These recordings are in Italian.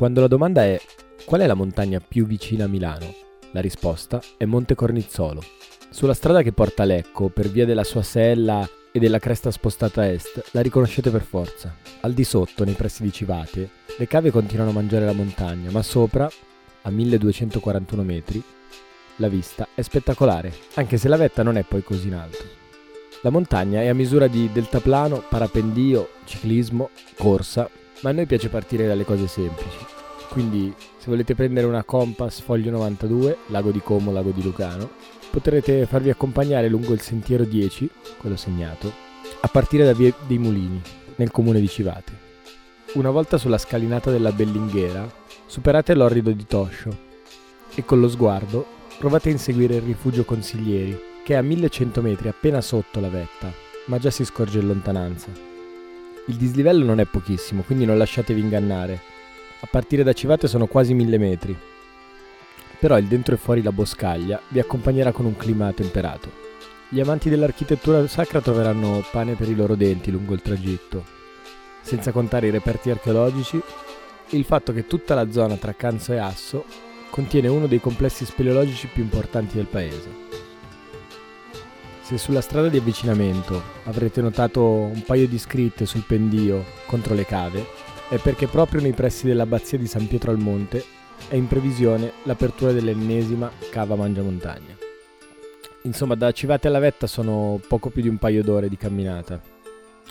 Quando la domanda è qual è la montagna più vicina a Milano? La risposta è Monte Cornizzolo. Sulla strada che porta Lecco, per via della sua sella e della cresta spostata a est, la riconoscete per forza. Al di sotto, nei pressi di Civate, le cave continuano a mangiare la montagna, ma sopra, a 1241 metri, la vista è spettacolare, anche se la vetta non è poi così in alto. La montagna è a misura di deltaplano, parapendio, ciclismo, corsa, ma a noi piace partire dalle cose semplici. Quindi, se volete prendere una Compass Foglio 92, Lago di Como, Lago di Lucano, potrete farvi accompagnare lungo il sentiero 10, quello segnato, a partire da Via dei Mulini, nel comune di Civate. Una volta sulla scalinata della Bellinghera, superate l'orrido di Toscio e con lo sguardo provate a inseguire il rifugio Consiglieri, che è a 1100 metri appena sotto la vetta, ma già si scorge in lontananza. Il dislivello non è pochissimo, quindi non lasciatevi ingannare. A partire da Civate sono quasi 1000 metri. Però il dentro e fuori la boscaglia vi accompagnerà con un clima temperato. Gli amanti dell'architettura sacra troveranno pane per i loro denti lungo il tragitto, senza contare i reperti archeologici, il fatto che tutta la zona tra Canso e Asso contiene uno dei complessi speleologici più importanti del paese. Se sulla strada di avvicinamento avrete notato un paio di scritte sul pendio contro le cave, è perché proprio nei pressi dell'abbazia di San Pietro al Monte è in previsione l'apertura dell'ennesima cava Mangiamontagna. Insomma, da Civate alla Vetta sono poco più di un paio d'ore di camminata.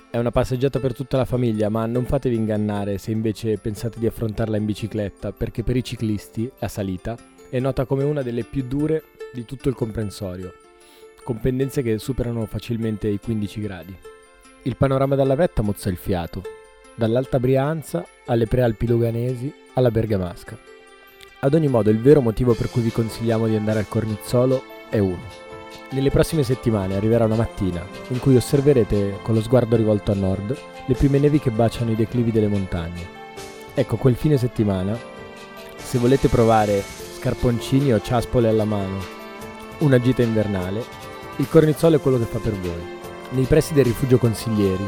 È una passeggiata per tutta la famiglia, ma non fatevi ingannare se invece pensate di affrontarla in bicicletta, perché per i ciclisti la salita è nota come una delle più dure di tutto il comprensorio con pendenze che superano facilmente i 15 gradi. Il panorama dalla vetta mozza il fiato, dall'Alta Brianza alle prealpi luganesi alla Bergamasca. Ad ogni modo, il vero motivo per cui vi consigliamo di andare al Cornizzolo è uno. Nelle prossime settimane arriverà una mattina in cui osserverete con lo sguardo rivolto a nord le prime nevi che baciano i declivi delle montagne. Ecco, quel fine settimana, se volete provare scarponcini o ciaspole alla mano, una gita invernale, il cornizzolo è quello che fa per voi. Nei pressi del rifugio consiglieri,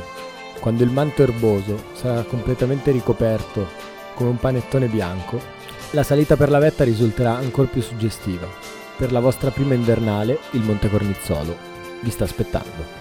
quando il manto erboso sarà completamente ricoperto come un panettone bianco, la salita per la vetta risulterà ancora più suggestiva. Per la vostra prima invernale, il Monte Cornizzolo vi sta aspettando.